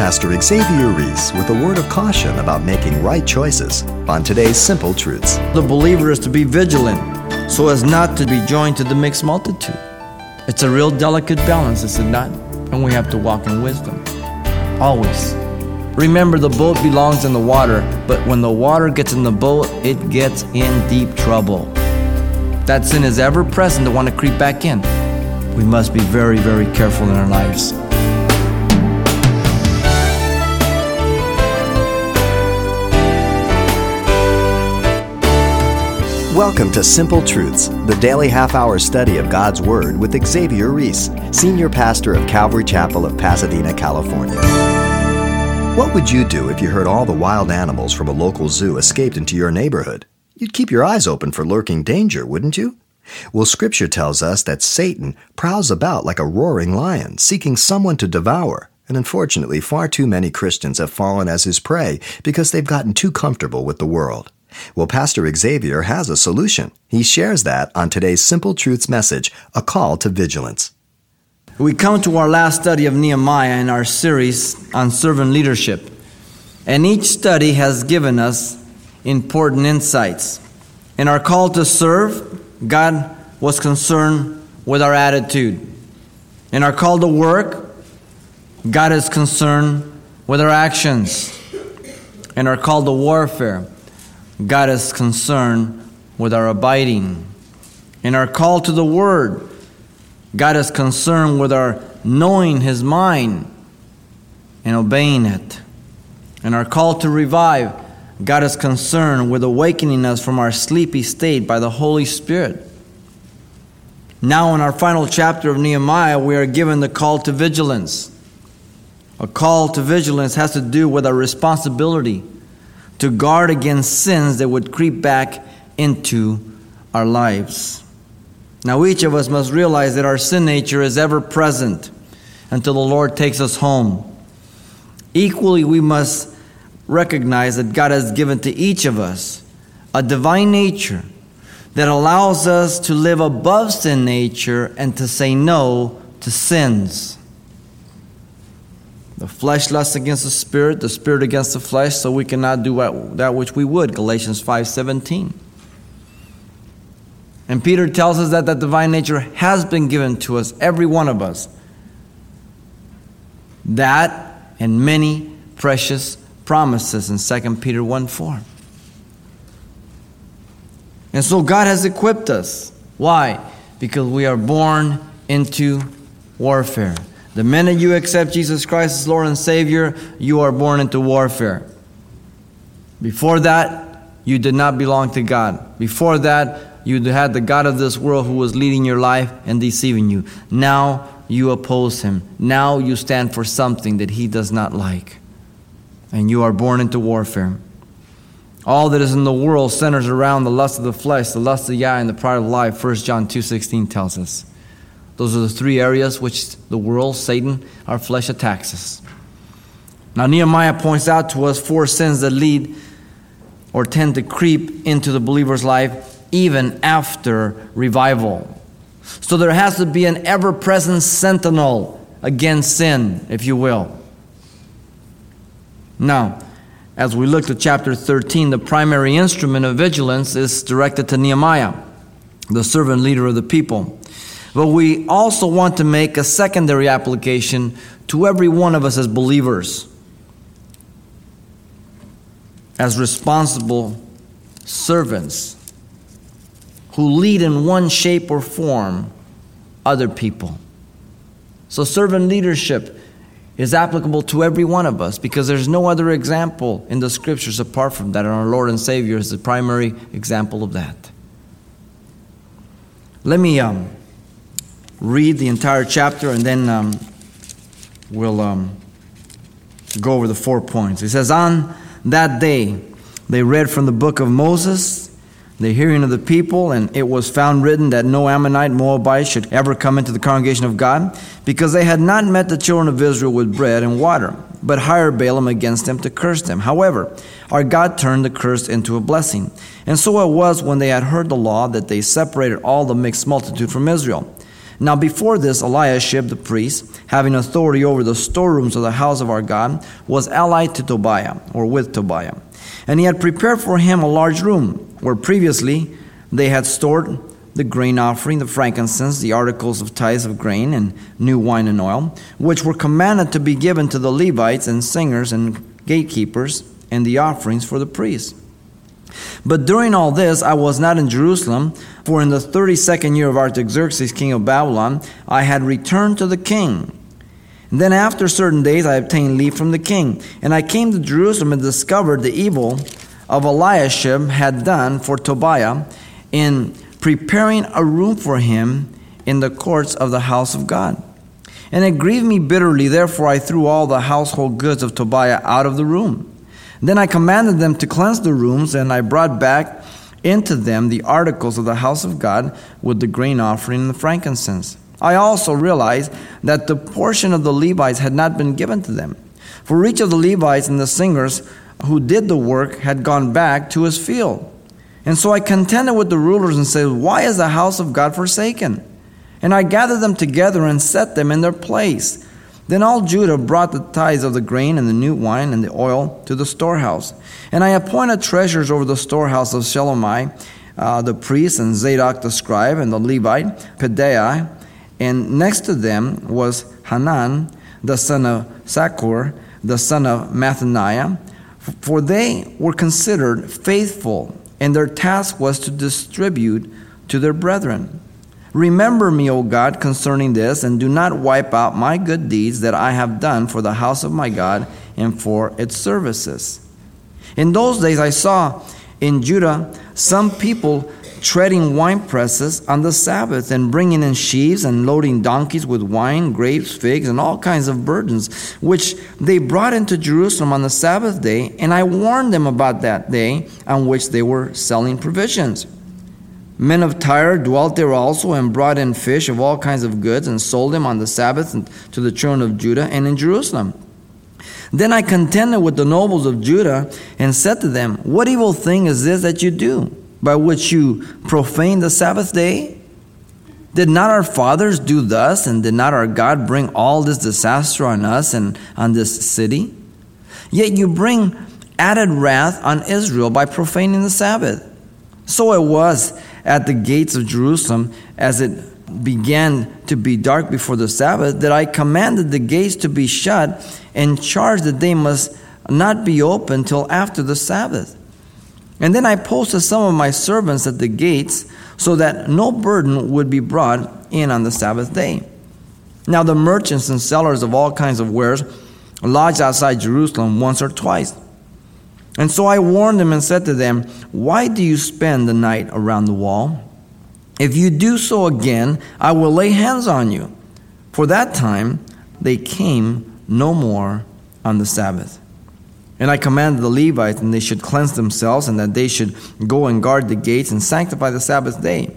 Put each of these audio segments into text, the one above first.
Pastor Xavier Ries with a word of caution about making right choices on today's Simple Truths. The believer is to be vigilant so as not to be joined to the mixed multitude. It's a real delicate balance, is it not? And we have to walk in wisdom. Always. Remember, the boat belongs in the water, but when the water gets in the boat, it gets in deep trouble. That sin is ever present to want to creep back in. We must be very, very careful in our lives. Welcome to Simple Truths, the daily half hour study of God's Word with Xavier Ries, Senior Pastor of Calvary Chapel of Pasadena, California. What would you do if you heard all the wild animals from a local zoo escaped into your neighborhood? You'd keep your eyes open for lurking danger, wouldn't you? Well, Scripture tells us that Satan prowls about like a roaring lion, seeking someone to devour. And unfortunately, far too many Christians have fallen as his prey because they've gotten too comfortable with the world. Well, Pastor Xavier has a solution. He shares that on today's Simple Truths message, A Call to Vigilance. We come to our last study of Nehemiah in our series on servant leadership. And each study has given us important insights. In our call to serve, God was concerned with our attitude. In our call to work, God is concerned with our actions. In our call to warfare, God is concerned with our abiding. In our call to the Word, God is concerned with our knowing His mind and obeying it. In our call to revive, God is concerned with awakening us from our sleepy state by the Holy Spirit. Now, in our final chapter of Nehemiah, we are given the call to vigilance. A call to vigilance has to do with our responsibility to guard against sins that would creep back into our lives. Now, each of us must realize that our sin nature is ever present until the Lord takes us home. Equally, we must recognize that God has given to each of us a divine nature that allows us to live above sin nature and to say no to sins. The flesh lusts against the spirit, the spirit against the flesh, so we cannot do that which we would. Galatians 5:17. And Peter tells us that that divine nature has been given to us, every one of us. That and many precious promises in 2 Peter 1 4. And so God has equipped us. Why? Because we are born into warfare. The minute you accept Jesus Christ as Lord and Savior, you are born into warfare. Before that, you did not belong to God. Before that, you had the God of this world who was leading your life and deceiving you. Now you oppose him. Now you stand for something that he does not like. And you are born into warfare. All that is in the world centers around the lust of the flesh, the lust of the eye, and the pride of life. 1 John 2.16 tells us. Those are the three areas which the world, Satan, our flesh attacks us. Now, Nehemiah points out to us four sins that lead or tend to creep into the believer's life even after revival. So there has to be an ever present sentinel against sin, if you will. Now, as we look to chapter 13, the primary instrument of vigilance is directed to Nehemiah, the servant leader of the people. But we also want to make a secondary application to every one of us as believers, as responsible servants who lead in one shape or form other people. So, servant leadership is applicable to every one of us because there's no other example in the scriptures apart from that. And our Lord and Savior is the primary example of that. Let me um, read the entire chapter and then um, we'll um, go over the four points. It says, On that day, they read from the book of Moses, the hearing of the people, and it was found written that no Ammonite, Moabite should ever come into the congregation of God, because they had not met the children of Israel with bread and water, but hired Balaam against them to curse them. However, our God turned the curse into a blessing. And so it was when they had heard the law that they separated all the mixed multitude from Israel. Now, before this, Eliashib the priest having authority over the storerooms of the house of our God, was allied to Tobiah, or with Tobiah. And he had prepared for him a large room, where previously they had stored the grain offering, the frankincense, the articles of tithes of grain, and new wine and oil, which were commanded to be given to the Levites and singers and gatekeepers, and the offerings for the priests. But during all this, I was not in Jerusalem, for in the thirty second year of Artaxerxes, king of Babylon, I had returned to the king. And then after certain days, I obtained leave from the king. And I came to Jerusalem and discovered the evil of Eliashib had done for Tobiah in preparing a room for him in the courts of the house of God. And it grieved me bitterly, therefore I threw all the household goods of Tobiah out of the room. Then I commanded them to cleanse the rooms, and I brought back into them the articles of the house of God with the grain offering and the frankincense. I also realized that the portion of the Levites had not been given to them. For each of the Levites and the singers who did the work had gone back to his field. And so I contended with the rulers and said, Why is the house of God forsaken? And I gathered them together and set them in their place then all Judah brought the tithes of the grain and the new wine and the oil to the storehouse. And I appointed treasurers over the storehouse of Shelomai, uh, the priest, and Zadok the scribe, and the Levite, Pedaiah. And next to them was Hanan, the son of Sakur, the son of Mattaniah, for they were considered faithful, and their task was to distribute to their brethren. Remember me, O God, concerning this, and do not wipe out my good deeds that I have done for the house of my God and for its services. In those days I saw in Judah some people treading wine presses on the Sabbath and bringing in sheaves and loading donkeys with wine, grapes, figs, and all kinds of burdens, which they brought into Jerusalem on the Sabbath day. And I warned them about that day on which they were selling provisions. Men of Tyre dwelt there also and brought in fish of all kinds of goods and sold them on the Sabbath to the children of Judah and in Jerusalem. Then I contended with the nobles of Judah and said to them, What evil thing is this that you do, by which you profane the Sabbath day? Did not our fathers do thus, and did not our God bring all this disaster on us and on this city? Yet you bring added wrath on Israel by profaning the Sabbath. So it was at the gates of Jerusalem as it began to be dark before the Sabbath that I commanded the gates to be shut and charged that they must not be open till after the Sabbath. And then I posted some of my servants at the gates so that no burden would be brought in on the Sabbath day. Now, the merchants and sellers of all kinds of wares lodged outside Jerusalem once or twice. And so I warned them and said to them, Why do you spend the night around the wall? If you do so again, I will lay hands on you. For that time they came no more on the Sabbath. And I commanded the Levites, and they should cleanse themselves, and that they should go and guard the gates and sanctify the Sabbath day.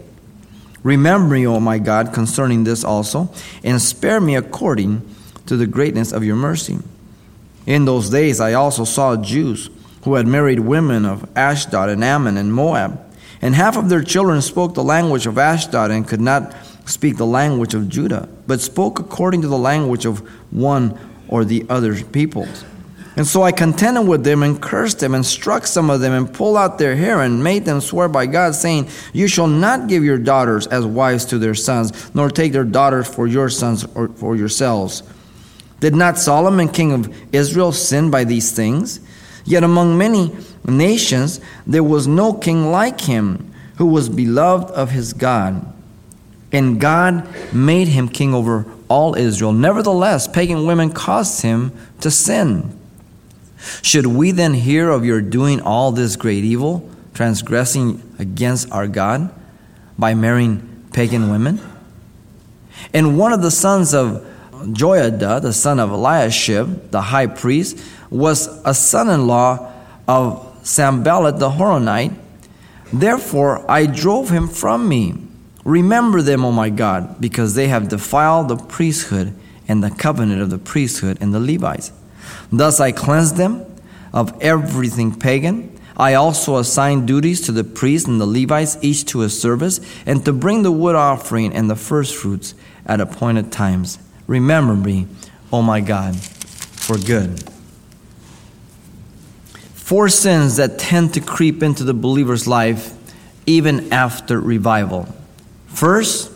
Remember me, O my God, concerning this also, and spare me according to the greatness of your mercy. In those days I also saw Jews who had married women of Ashdod and Ammon and Moab. And half of their children spoke the language of Ashdod and could not speak the language of Judah, but spoke according to the language of one or the other peoples. And so I contended with them and cursed them and struck some of them and pulled out their hair and made them swear by God, saying, You shall not give your daughters as wives to their sons, nor take their daughters for your sons or for yourselves. Did not Solomon, king of Israel, sin by these things? Yet among many nations there was no king like him who was beloved of his God. And God made him king over all Israel. Nevertheless, pagan women caused him to sin. Should we then hear of your doing all this great evil, transgressing against our God by marrying pagan women? And one of the sons of Joiada, the son of Eliashib, the high priest, was a son in law of Sanballat the Horonite. Therefore I drove him from me. Remember them, O my God, because they have defiled the priesthood and the covenant of the priesthood and the Levites. Thus I cleansed them of everything pagan. I also assigned duties to the priests and the Levites, each to his service, and to bring the wood offering and the firstfruits at appointed times remember me, O my God, for good. Four sins that tend to creep into the believer's life even after revival. First,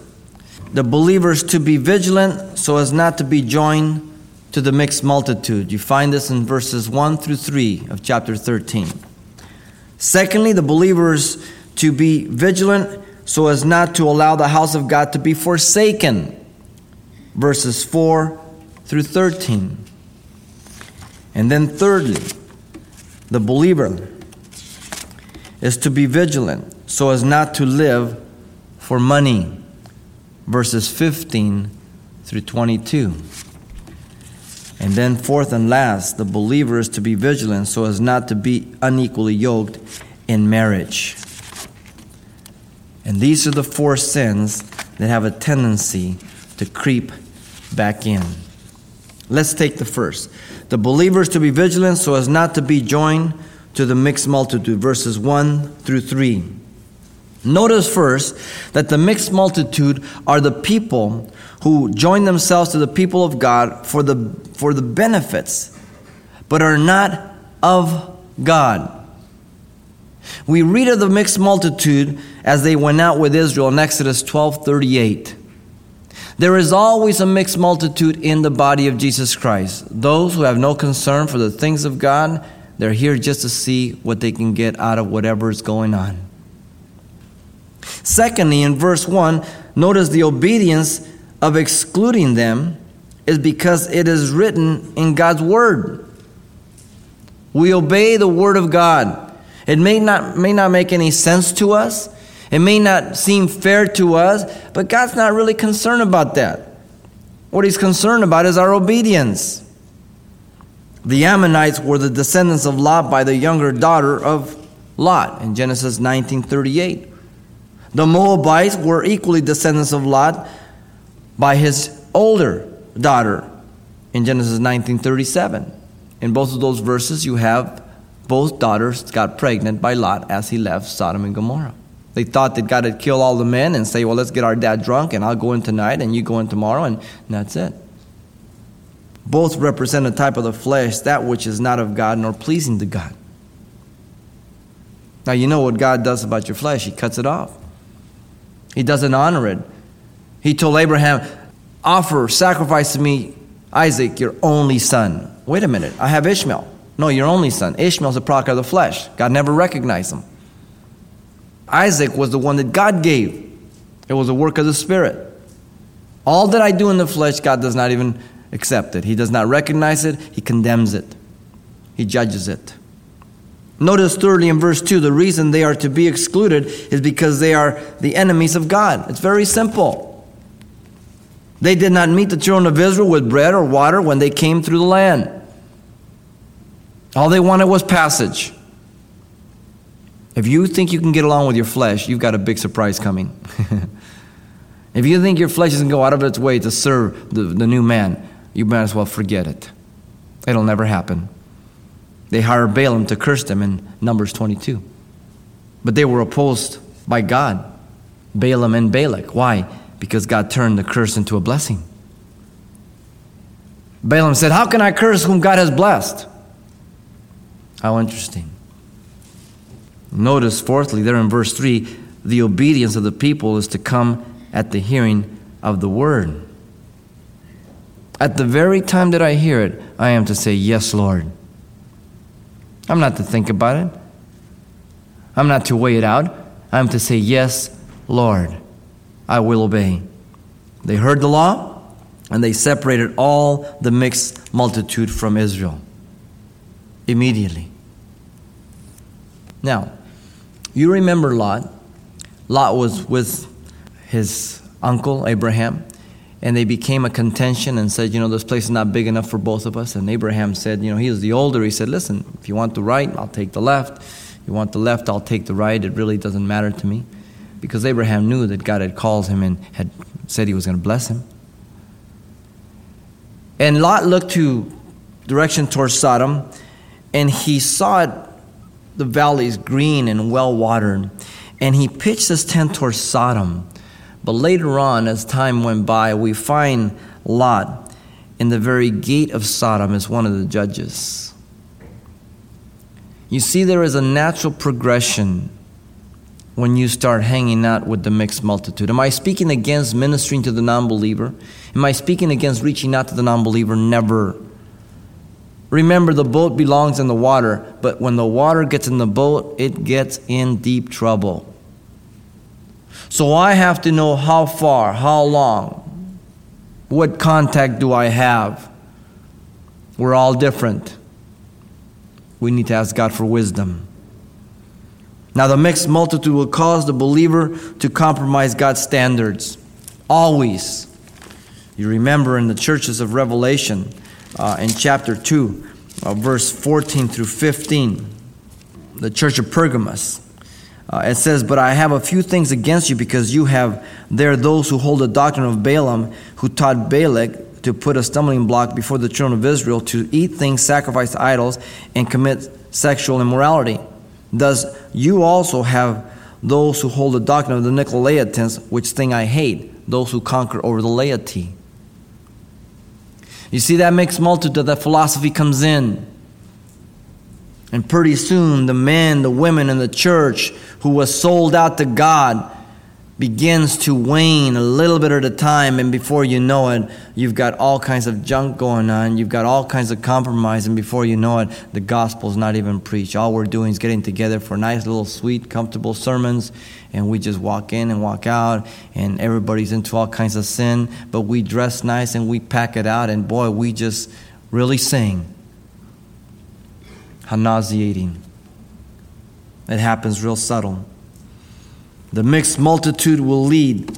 the believers to be vigilant so as not to be joined to the mixed multitude. You find this in verses 1 through 3 of chapter 13. Secondly, the believers to be vigilant so as not to allow the house of God to be forsaken. Verses 4 through 13. And then, thirdly, the believer is to be vigilant so as not to live for money. Verses 15 through 22. And then, fourth and last, the believer is to be vigilant so as not to be unequally yoked in marriage. And these are the four sins that have a tendency to creep back in. Let's take the first. The believers to be vigilant so as not to be joined to the mixed multitude, verses 1 through 3. Notice first that the mixed multitude are the people who join themselves to the people of God for the, for the benefits, but are not of God. We read of the mixed multitude as they went out with Israel in Exodus 12 38. There is always a mixed multitude in the body of Jesus Christ. Those who have no concern for the things of God, they're here just to see what they can get out of whatever is going on. Secondly, in verse 1, notice the obedience of excluding them is because it is written in God's Word. We obey the Word of God. It may not, may not make any sense to us, it may not seem fair to us, but God's not really concerned about that. What He's concerned about is our obedience. The Ammonites were the descendants of Lot by the younger daughter of Lot in Genesis 1938. The Moabites were equally descendants of Lot by his older daughter in Genesis 1937. In both of those verses, you have both daughters got pregnant by Lot as he left Sodom and Gomorrah. They thought that God had killed all the men and say, well, let's get our dad drunk and I'll go in tonight and you go in tomorrow, and that's it. Both represent a type of the flesh, that which is not of God nor pleasing to God. Now, you know what God does about your flesh, He cuts it off. He doesn't honor it. He told Abraham, Offer, sacrifice to me Isaac, your only son. Wait a minute, I have Ishmael. No, your only son. Ishmael's a product of the flesh. God never recognized him. Isaac was the one that God gave, it was a work of the Spirit. All that I do in the flesh, God does not even accept it. He does not recognize it, He condemns it, He judges it. Notice thirdly in verse 2 the reason they are to be excluded is because they are the enemies of God. It's very simple. They did not meet the children of Israel with bread or water when they came through the land. All they wanted was passage. If you think you can get along with your flesh, you've got a big surprise coming. if you think your flesh doesn't go out of its way to serve the, the new man, you might as well forget it. It'll never happen. They hired Balaam to curse them in Numbers 22. But they were opposed by God, Balaam and Balak. Why? Because God turned the curse into a blessing. Balaam said, How can I curse whom God has blessed? How interesting. Notice, fourthly, there in verse 3, the obedience of the people is to come at the hearing of the word. At the very time that I hear it, I am to say, Yes, Lord. I'm not to think about it. I'm not to weigh it out. I'm to say, Yes, Lord, I will obey. They heard the law and they separated all the mixed multitude from Israel immediately. Now, you remember Lot. Lot was with his uncle Abraham and they became a contention and said, you know, this place is not big enough for both of us. And Abraham said, you know, he was the older. He said, listen, if you want the right, I'll take the left. If you want the left, I'll take the right. It really doesn't matter to me. Because Abraham knew that God had called him and had said he was going to bless him. And Lot looked to direction towards Sodom, and he saw it, the valleys green and well watered. And he pitched his tent towards Sodom. But later on, as time went by, we find Lot in the very gate of Sodom as one of the judges. You see, there is a natural progression when you start hanging out with the mixed multitude. Am I speaking against ministering to the non believer? Am I speaking against reaching out to the non believer? Never. Remember, the boat belongs in the water, but when the water gets in the boat, it gets in deep trouble. So I have to know how far, how long, what contact do I have. We're all different. We need to ask God for wisdom. Now, the mixed multitude will cause the believer to compromise God's standards. Always. You remember in the churches of Revelation, uh, in chapter 2, uh, verse 14 through 15, the church of Pergamos. Uh, it says, But I have a few things against you because you have there those who hold the doctrine of Balaam, who taught Balak to put a stumbling block before the children of Israel to eat things sacrificed to idols and commit sexual immorality. Thus, you also have those who hold the doctrine of the Nicolaitans, which thing I hate, those who conquer over the laity. You see, that mixed multitude, that philosophy comes in. And pretty soon, the men, the women in the church who was sold out to God begins to wane a little bit at a time, and before you know it, you've got all kinds of junk going on. You've got all kinds of compromise, and before you know it, the gospel's not even preached. All we're doing is getting together for nice, little, sweet, comfortable sermons, and we just walk in and walk out, and everybody's into all kinds of sin, but we dress nice and we pack it out, and boy, we just really sing. How nauseating. It happens real subtle. The mixed multitude will lead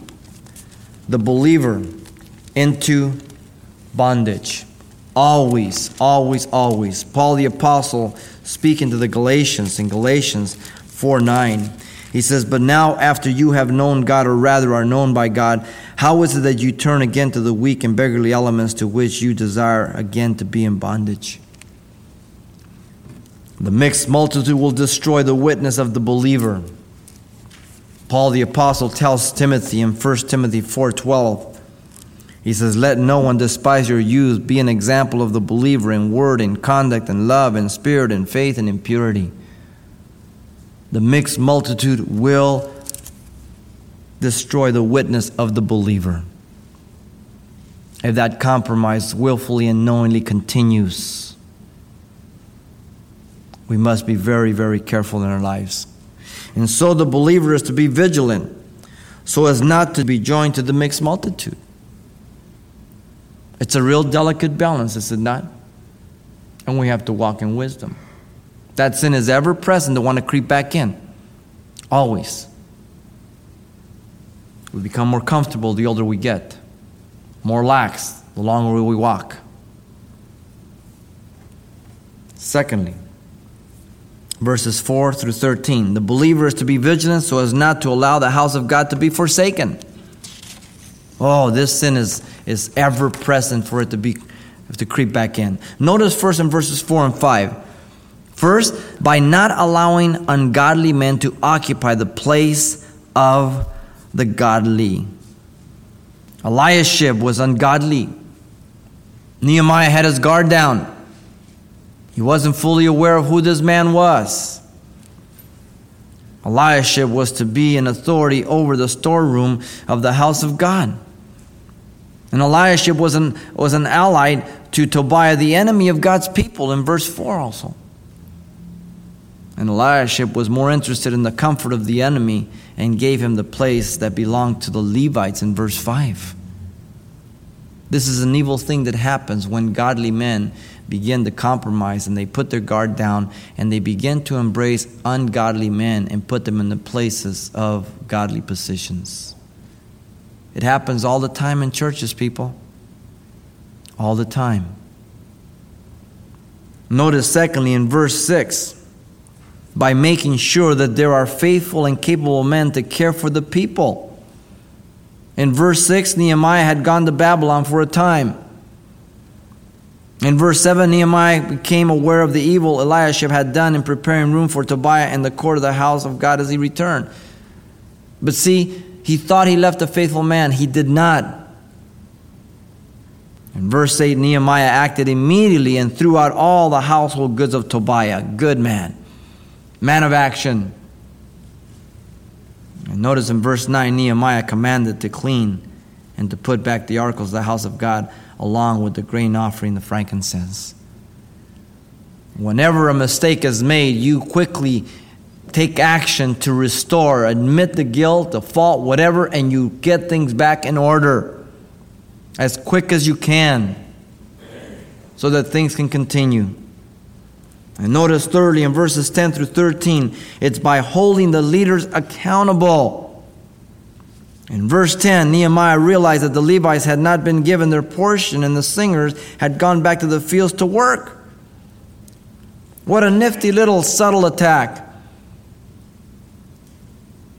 the believer into bondage. Always, always, always. Paul the Apostle, speaking to the Galatians in Galatians 4 9, he says, But now, after you have known God, or rather are known by God, how is it that you turn again to the weak and beggarly elements to which you desire again to be in bondage? The mixed multitude will destroy the witness of the believer. Paul the apostle tells Timothy in 1 Timothy 4:12 he says let no one despise your youth. Be an example of the believer in word in conduct in love in spirit in faith and in purity. The mixed multitude will destroy the witness of the believer if that compromise willfully and knowingly continues. We must be very very careful in our lives and so the believer is to be vigilant so as not to be joined to the mixed multitude. It's a real delicate balance, is it not? And we have to walk in wisdom. That sin is ever present to want to creep back in. Always. We become more comfortable the older we get, more lax the longer we walk. Secondly, verses 4 through 13. The believer is to be vigilant so as not to allow the house of God to be forsaken. Oh, this sin is, is ever present for it to be to creep back in. Notice first in verses 4 and 5. First, by not allowing ungodly men to occupy the place of the godly. Eliashib was ungodly. Nehemiah had his guard down. He wasn't fully aware of who this man was. Eliashib was to be an authority over the storeroom of the house of God. And Eliashib was an, was an ally to Tobiah, the enemy of God's people, in verse 4 also. And Eliashib was more interested in the comfort of the enemy and gave him the place that belonged to the Levites in verse 5. This is an evil thing that happens when godly men begin to compromise and they put their guard down and they begin to embrace ungodly men and put them in the places of godly positions. It happens all the time in churches, people. All the time. Notice, secondly, in verse 6, by making sure that there are faithful and capable men to care for the people. In verse 6, Nehemiah had gone to Babylon for a time. In verse 7, Nehemiah became aware of the evil Eliashib had done in preparing room for Tobiah in the court of the house of God as he returned. But see, he thought he left a faithful man. He did not. In verse 8, Nehemiah acted immediately and threw out all the household goods of Tobiah. Good man, man of action. And notice in verse 9, Nehemiah commanded to clean and to put back the articles of the house of God along with the grain offering, the frankincense. Whenever a mistake is made, you quickly take action to restore, admit the guilt, the fault, whatever, and you get things back in order as quick as you can so that things can continue. And notice thirdly in verses 10 through 13, it's by holding the leaders accountable. In verse 10, Nehemiah realized that the Levites had not been given their portion and the singers had gone back to the fields to work. What a nifty little subtle attack.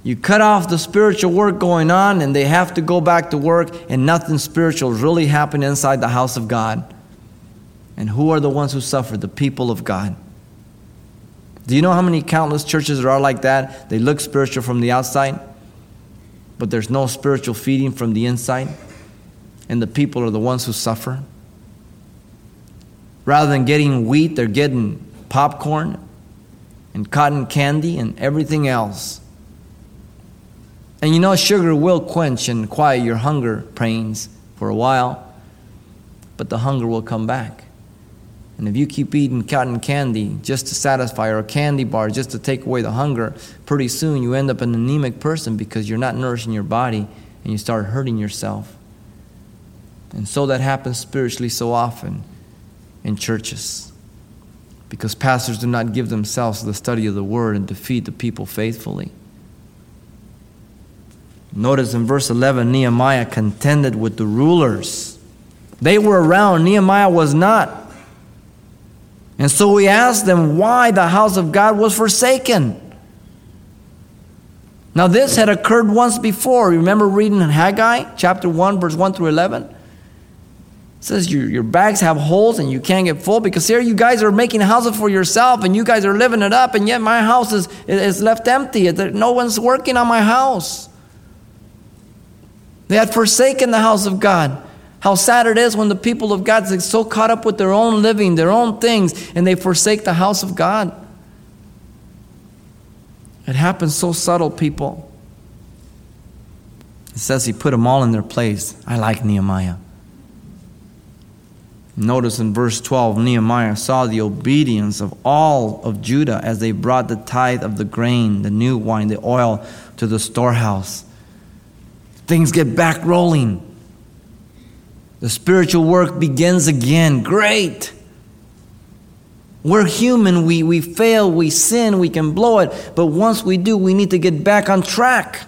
You cut off the spiritual work going on, and they have to go back to work, and nothing spiritual really happened inside the house of God. And who are the ones who suffer? The people of God. Do you know how many countless churches there are like that? They look spiritual from the outside, but there's no spiritual feeding from the inside, and the people are the ones who suffer. Rather than getting wheat, they're getting popcorn and cotton candy and everything else. And you know, sugar will quench and quiet your hunger pains for a while, but the hunger will come back. And if you keep eating cotton candy just to satisfy, or a candy bar just to take away the hunger, pretty soon you end up an anemic person because you're not nourishing your body and you start hurting yourself. And so that happens spiritually so often in churches because pastors do not give themselves to the study of the word and to feed the people faithfully. Notice in verse 11, Nehemiah contended with the rulers. They were around, Nehemiah was not. And so we asked them why the house of God was forsaken. Now, this had occurred once before. Remember reading in Haggai chapter 1, verse 1 through 11? It says your, your bags have holes and you can't get full because here you guys are making houses for yourself and you guys are living it up, and yet my house is, is left empty. No one's working on my house. They had forsaken the house of God. How sad it is when the people of God are so caught up with their own living, their own things, and they forsake the house of God. It happens so subtle, people. It says he put them all in their place. I like Nehemiah. Notice in verse 12 Nehemiah saw the obedience of all of Judah as they brought the tithe of the grain, the new wine, the oil to the storehouse things get back rolling. The spiritual work begins again. Great. We're human. We, we fail. We sin. We can blow it. But once we do, we need to get back on track.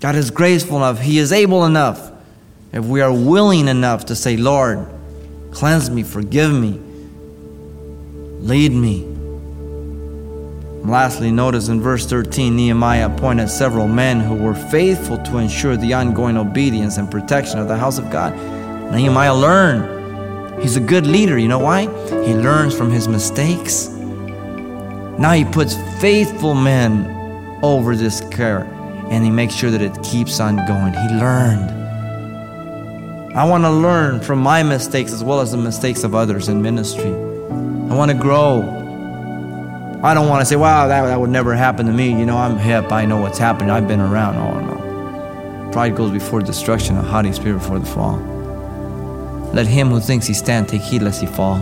God is graceful enough. He is able enough. If we are willing enough to say, Lord, cleanse me, forgive me, lead me. Lastly, notice in verse 13, Nehemiah appointed several men who were faithful to ensure the ongoing obedience and protection of the house of God. Nehemiah learned. He's a good leader. You know why? He learns from his mistakes. Now he puts faithful men over this care and he makes sure that it keeps on going. He learned. I want to learn from my mistakes as well as the mistakes of others in ministry. I want to grow. I don't want to say, wow, that, that would never happen to me. You know, I'm hip. I know what's happening. I've been around. Oh, no. Pride goes before destruction, a haughty spirit before the fall. Let him who thinks he stand take heed lest he fall.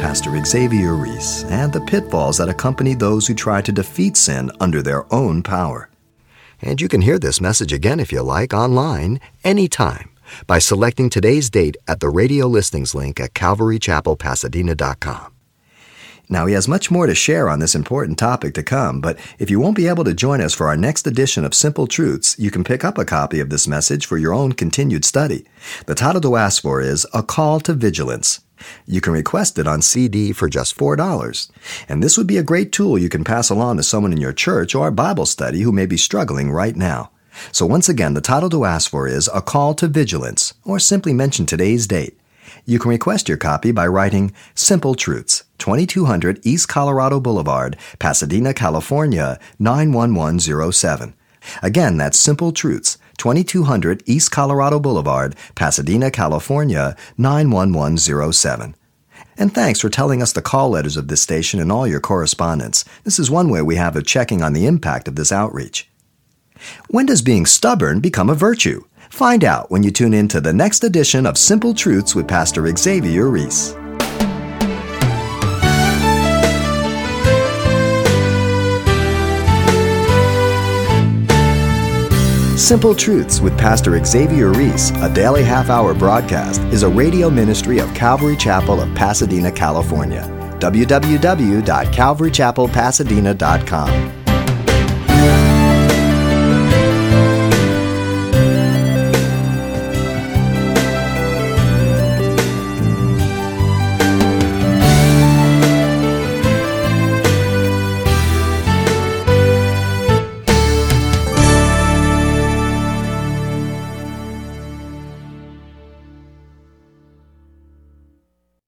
Pastor Xavier Ries and the pitfalls that accompany those who try to defeat sin under their own power. And you can hear this message again if you like online anytime by selecting today's date at the radio listings link at calvarychapelpasadena.com. Now, he has much more to share on this important topic to come, but if you won't be able to join us for our next edition of Simple Truths, you can pick up a copy of this message for your own continued study. The title to ask for is A Call to Vigilance. You can request it on CD for just $4. And this would be a great tool you can pass along to someone in your church or Bible study who may be struggling right now. So once again, the title to ask for is A Call to Vigilance, or simply mention today's date. You can request your copy by writing Simple Truths, 2200 East Colorado Boulevard, Pasadena, California, 91107. Again, that's Simple Truths, 2200 East Colorado Boulevard, Pasadena, California 91107. And thanks for telling us the call letters of this station and all your correspondence. This is one way we have of checking on the impact of this outreach. When does being stubborn become a virtue? Find out when you tune in to the next edition of Simple Truths with Pastor Xavier Ries. Simple Truths with Pastor Xavier Ries, a daily half hour broadcast, is a radio ministry of Calvary Chapel of Pasadena, California. www.calvarychapelpasadena.com.